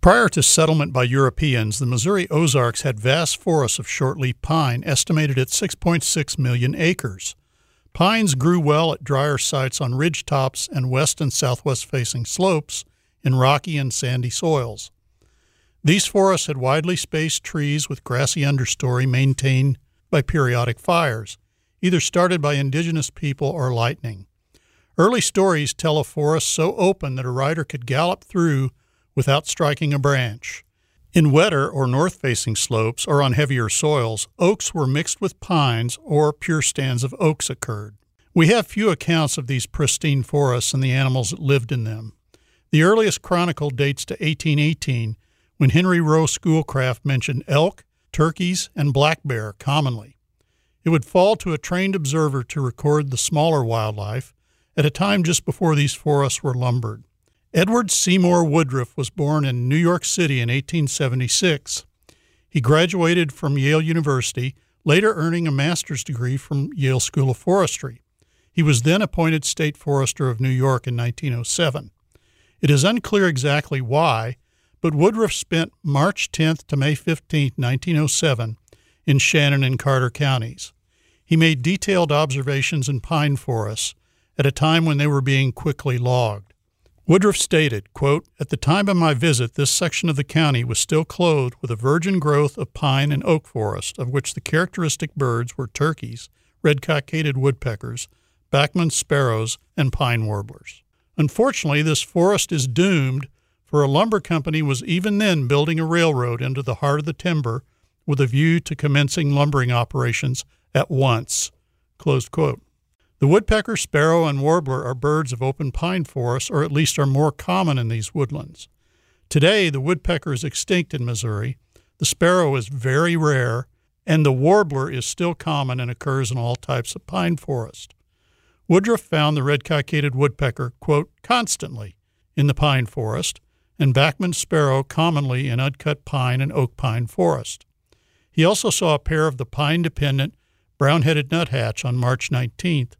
Prior to settlement by Europeans, the Missouri Ozarks had vast forests of shortleaf pine estimated at 6.6 million acres. Pines grew well at drier sites on ridge tops and west and southwest facing slopes in rocky and sandy soils. These forests had widely spaced trees with grassy understory maintained by periodic fires, either started by indigenous people or lightning. Early stories tell a forest so open that a rider could gallop through without striking a branch. In wetter or north facing slopes or on heavier soils, oaks were mixed with pines or pure stands of oaks occurred. We have few accounts of these pristine forests and the animals that lived in them. The earliest chronicle dates to 1818 when Henry Rowe Schoolcraft mentioned elk, turkeys, and black bear commonly. It would fall to a trained observer to record the smaller wildlife at a time just before these forests were lumbered. Edward Seymour Woodruff was born in New York City in 1876. He graduated from Yale University, later earning a master's degree from Yale School of Forestry. He was then appointed State Forester of New York in 1907. It is unclear exactly why, but Woodruff spent March 10th to May 15, 1907, in Shannon and Carter counties. He made detailed observations in pine forests at a time when they were being quickly logged. Woodruff stated, quote, At the time of my visit, this section of the county was still clothed with a virgin growth of pine and oak forest, of which the characteristic birds were turkeys, red cockaded woodpeckers, Bachman's sparrows, and pine warblers. Unfortunately, this forest is doomed for a lumber company was even then building a railroad into the heart of the timber with a view to commencing lumbering operations at once. The woodpecker, sparrow, and warbler are birds of open pine forests, or at least are more common in these woodlands. Today, the woodpecker is extinct in Missouri, the sparrow is very rare, and the warbler is still common and occurs in all types of pine forest. Woodruff found the red cockaded woodpecker, quote, constantly in the pine forest, and Bachman's sparrow commonly in uncut pine and oak pine forest. He also saw a pair of the pine dependent brown headed nuthatch on March 19th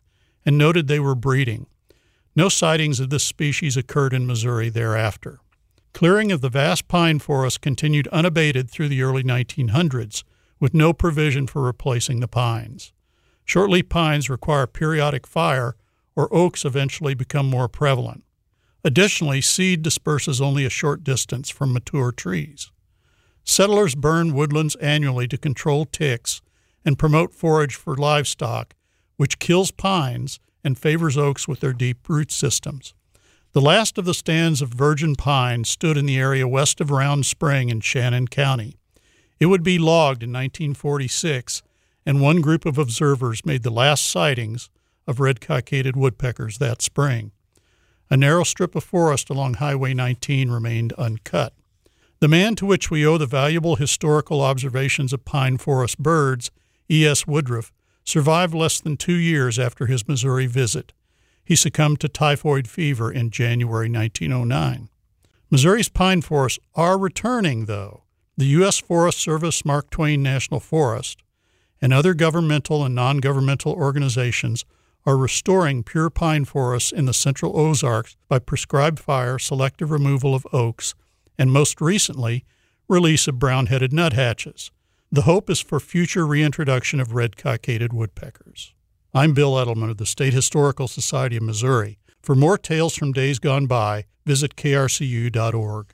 and noted they were breeding. No sightings of this species occurred in Missouri thereafter. Clearing of the vast pine forest continued unabated through the early 1900s, with no provision for replacing the pines. Shortleaf pines require periodic fire, or oaks eventually become more prevalent. Additionally, seed disperses only a short distance from mature trees. Settlers burn woodlands annually to control ticks and promote forage for livestock, which kills pines and favors oaks with their deep root systems. The last of the stands of virgin pine stood in the area west of Round Spring in Shannon County. It would be logged in 1946, and one group of observers made the last sightings of red cockaded woodpeckers that spring. A narrow strip of forest along Highway 19 remained uncut. The man to which we owe the valuable historical observations of pine forest birds, E.S. Woodruff, survived less than two years after his Missouri visit. He succumbed to typhoid fever in January 1909. Missouri's pine forests are returning, though. The U.S. Forest Service Mark Twain National Forest and other governmental and non governmental organizations are restoring pure pine forests in the central Ozarks by prescribed fire, selective removal of oaks, and most recently, release of brown headed nuthatches. The hope is for future reintroduction of red cockaded woodpeckers. I'm Bill Eddleman of the State Historical Society of Missouri. For more tales from days gone by, visit krcu.org.